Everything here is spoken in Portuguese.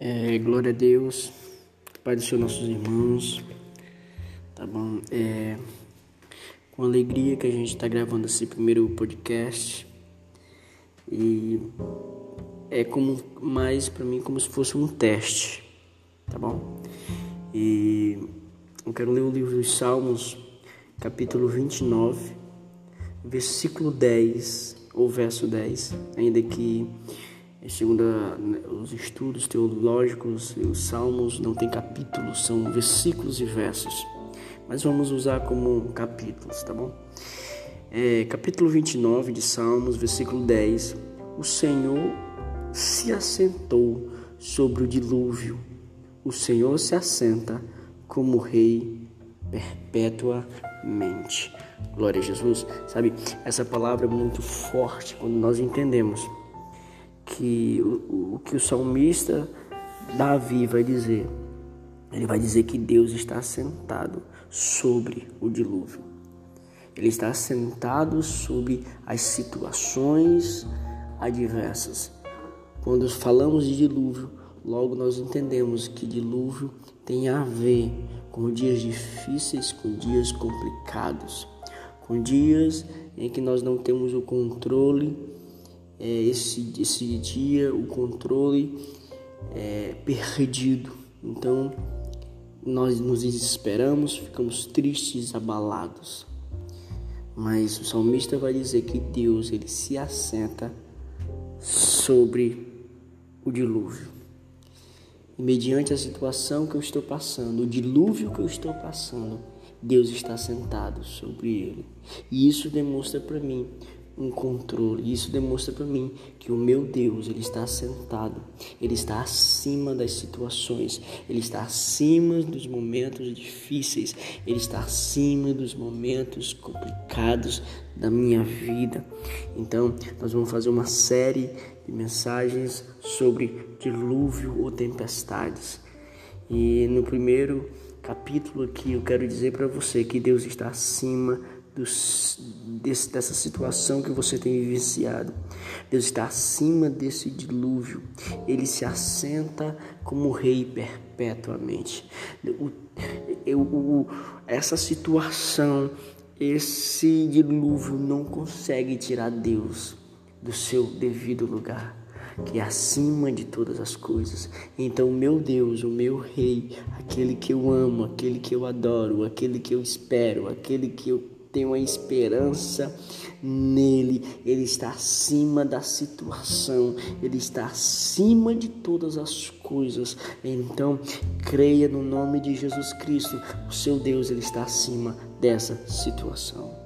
É, glória a Deus, Pai do Senhor, nossos irmãos, tá bom? É, com alegria que a gente está gravando esse primeiro podcast e é como mais para mim como se fosse um teste, tá bom? E eu quero ler o livro dos Salmos, capítulo 29, versículo 10 ou verso 10, ainda que Segundo né, os estudos teológicos, os salmos não têm capítulos, são versículos e versos. Mas vamos usar como capítulos, tá bom? É, capítulo 29 de Salmos, versículo 10. O Senhor se assentou sobre o dilúvio. O Senhor se assenta como rei perpetuamente. Glória a Jesus. Sabe, essa palavra é muito forte quando nós entendemos que o, o que o salmista Davi vai dizer. Ele vai dizer que Deus está sentado sobre o dilúvio. Ele está sentado sobre as situações adversas. Quando falamos de dilúvio, logo nós entendemos que dilúvio tem a ver com dias difíceis, com dias complicados, com dias em que nós não temos o controle é, esse, esse dia o controle é perdido. Então nós nos desesperamos, ficamos tristes, abalados. Mas o salmista vai dizer que Deus ele se assenta sobre o dilúvio. E mediante a situação que eu estou passando, o dilúvio que eu estou passando, Deus está sentado sobre ele. E isso demonstra para mim um controle. Isso demonstra para mim que o meu Deus, ele está sentado, ele está acima das situações, ele está acima dos momentos difíceis, ele está acima dos momentos complicados da minha vida. Então, nós vamos fazer uma série de mensagens sobre dilúvio ou tempestades. E no primeiro capítulo aqui eu quero dizer para você que Deus está acima dessa situação que você tem vivenciado. Deus está acima desse dilúvio. Ele se assenta como rei perpetuamente. O, o, essa situação, esse dilúvio não consegue tirar Deus do seu devido lugar que é acima de todas as coisas. Então, meu Deus, o meu Rei, aquele que eu amo, aquele que eu adoro, aquele que eu espero, aquele que eu tenho a esperança nele. Ele está acima da situação, ele está acima de todas as coisas. Então, creia no nome de Jesus Cristo. O seu Deus, ele está acima dessa situação.